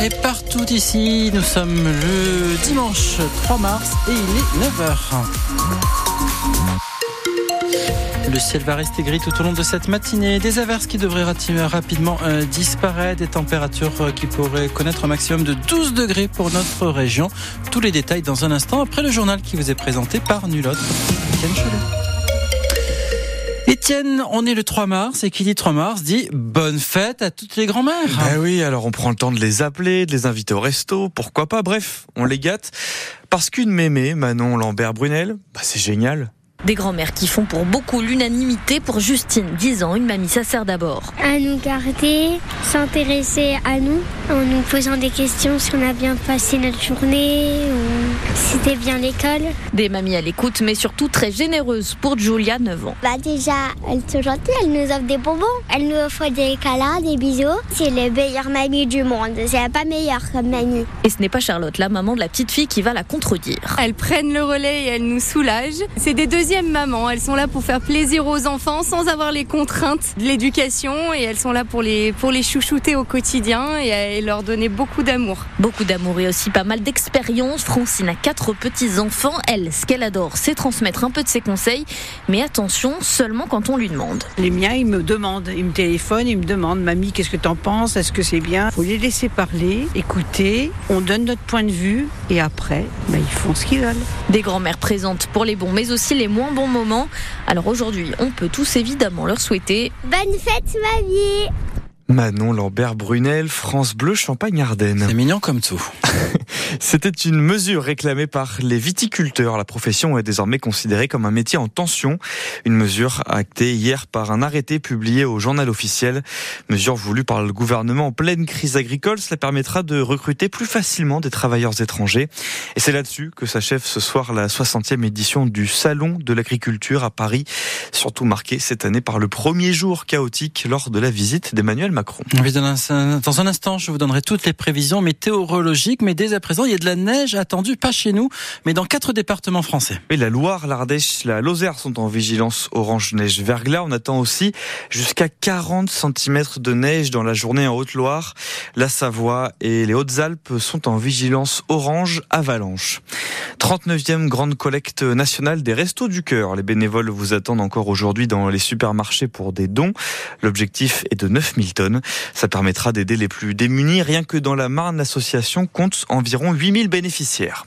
Et partout ici, nous sommes le dimanche 3 mars et il est 9h. Le ciel va rester gris tout au long de cette matinée. Des averses qui devraient rapidement euh, disparaître. Des températures euh, qui pourraient connaître un maximum de 12 degrés pour notre région. Tous les détails dans un instant après le journal qui vous est présenté par nul. Étienne, on est le 3 mars et qui dit 3 mars dit bonne fête à toutes les grand-mères. Ben oui, alors on prend le temps de les appeler, de les inviter au resto, pourquoi pas, bref, on les gâte. Parce qu'une mémé, Manon Lambert Brunel, bah c'est génial. Des grands-mères qui font pour beaucoup l'unanimité. Pour Justine, 10 ans, une mamie, ça sert d'abord. À nous garder, s'intéresser à nous, en nous posant des questions si on a bien passé notre journée, ou si c'était bien l'école. Des mamies à l'écoute, mais surtout très généreuses pour Julia, 9 ans. Bah déjà, elle est gentille, elle nous offre des bonbons, elle nous offre des câlins, des bisous. C'est la meilleure mamie du monde, c'est pas meilleure comme mamie. Et ce n'est pas Charlotte, la maman de la petite fille, qui va la contredire. Elles prennent le relais et elles nous soulagent. C'est des deux maman. Elles sont là pour faire plaisir aux enfants sans avoir les contraintes de l'éducation et elles sont là pour les, pour les chouchouter au quotidien et, leur donner beaucoup d'amour. Beaucoup d'amour et aussi pas mal d'expérience. Francine a quatre petits-enfants. Elle, ce qu'elle adore, c'est transmettre un peu de ses conseils. Mais attention, seulement quand on lui demande. Les miens, ils me demandent, ils me téléphonent, ils me demandent, mamie, qu'est-ce que t'en penses? Est-ce que c'est bien? Faut les laisser parler, écouter, on donne notre point de vue et après, ben, ils font ce qu'ils veulent. Des grands-mères présentes pour les bons, mais aussi les moins moins bon moment. Alors aujourd'hui, on peut tous évidemment leur souhaiter Bonne fête, ma vie Manon Lambert Brunel, France Bleu Champagne-Ardenne. C'est mignon comme tout. C'était une mesure réclamée par les viticulteurs. La profession est désormais considérée comme un métier en tension. Une mesure actée hier par un arrêté publié au journal officiel. Mesure voulue par le gouvernement en pleine crise agricole. Cela permettra de recruter plus facilement des travailleurs étrangers. Et c'est là-dessus que s'achève ce soir la 60e édition du Salon de l'agriculture à Paris. Surtout marqué cette année par le premier jour chaotique lors de la visite d'Emmanuel Macron. Dans un instant, je vous donnerai toutes les prévisions météorologiques, mais dès à il y a de la neige attendue, pas chez nous, mais dans quatre départements français. Et la Loire, l'Ardèche, la Lozère sont en vigilance orange neige verglas. On attend aussi jusqu'à 40 cm de neige dans la journée en Haute-Loire. La Savoie et les Hautes-Alpes sont en vigilance orange avalanche. 39e grande collecte nationale des Restos du Cœur. Les bénévoles vous attendent encore aujourd'hui dans les supermarchés pour des dons. L'objectif est de 9000 tonnes. Ça permettra d'aider les plus démunis. Rien que dans la Marne, l'association compte environ 8000 bénéficiaires.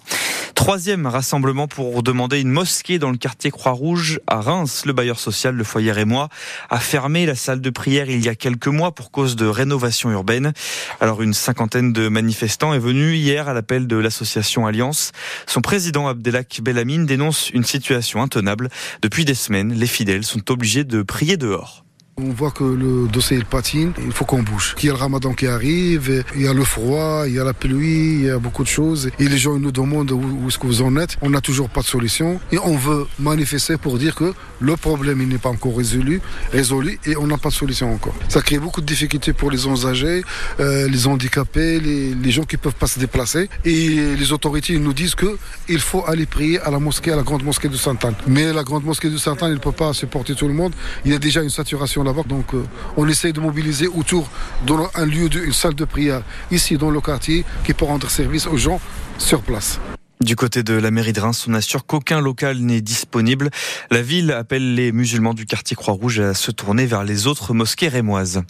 Troisième rassemblement pour demander une mosquée dans le quartier Croix-Rouge à Reims. Le bailleur social, le foyer Rémois, a fermé la salle de prière il y a quelques mois pour cause de rénovation urbaine. Alors une cinquantaine de manifestants est venu hier à l'appel de l'association Alliance. Son président Abdelak Belhamine dénonce une situation intenable. Depuis des semaines, les fidèles sont obligés de prier dehors. On voit que le dossier il patine, il faut qu'on bouge. Il y a le ramadan qui arrive, il y a le froid, il y a la pluie, il y a beaucoup de choses. Et les gens nous demandent où, est-ce que vous en êtes. On n'a toujours pas de solution. Et on veut manifester pour dire que le problème n'est pas encore résolu, et on n'a pas de solution encore. Ça crée beaucoup de difficultés pour les âgés, euh, les handicapés, les, gens qui ne peuvent pas se déplacer. Et les autorités nous disent qu'il faut aller prier à la mosquée, à la grande mosquée de Sainte-Anne. Mais la grande mosquée de Sainte-Anne, elle ne peut pas supporter tout le monde. Il y a déjà une saturation Donc euh, on essaye de mobiliser autour d'un lieu, de, une salle de prière ici dans le quartier qui peut rendre service aux gens sur place. Du côté de la mairie de Reims, on assure qu'aucun local n'est disponible. La ville appelle les musulmans du quartier Croix-Rouge à se tourner vers les autres mosquées rémoises.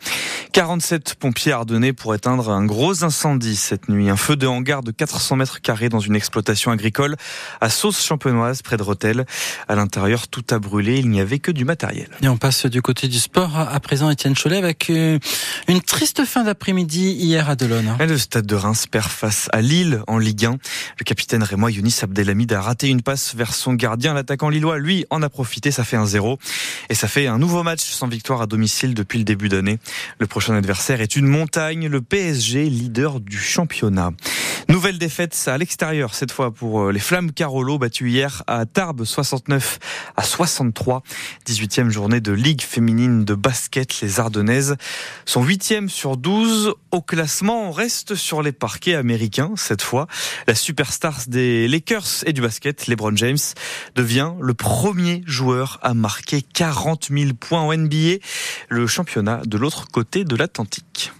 47 pompiers ardennais pour éteindre un gros incendie cette nuit. Un feu de hangar de 400 mètres carrés dans une exploitation agricole à Sauce Champenoise près de Rotel. À l'intérieur, tout a brûlé. Il n'y avait que du matériel. Et on passe du côté du sport à présent, Étienne Cholet, avec euh, une triste fin d'après-midi hier à Delon. Le stade de Reims perd face à Lille en Ligue 1. Le capitaine Raymond moi, Younis Abdelhamid a raté une passe vers son gardien. L'attaquant lillois, lui, en a profité. Ça fait un 0. Et ça fait un nouveau match sans victoire à domicile depuis le début d'année. Le prochain adversaire est une montagne, le PSG, leader du championnat. Nouvelle défaite à l'extérieur, cette fois pour euh, les Flammes Carolo, battues hier à Tarbes 69 à 63. 18e journée de Ligue féminine de basket. Les Ardennaises sont 8e sur 12 au classement. On reste sur les parquets américains cette fois. La superstar des Lakers et du basket, LeBron James, devient le premier joueur à marquer 40 000 points en NBA, le championnat de l'autre côté de l'Atlantique.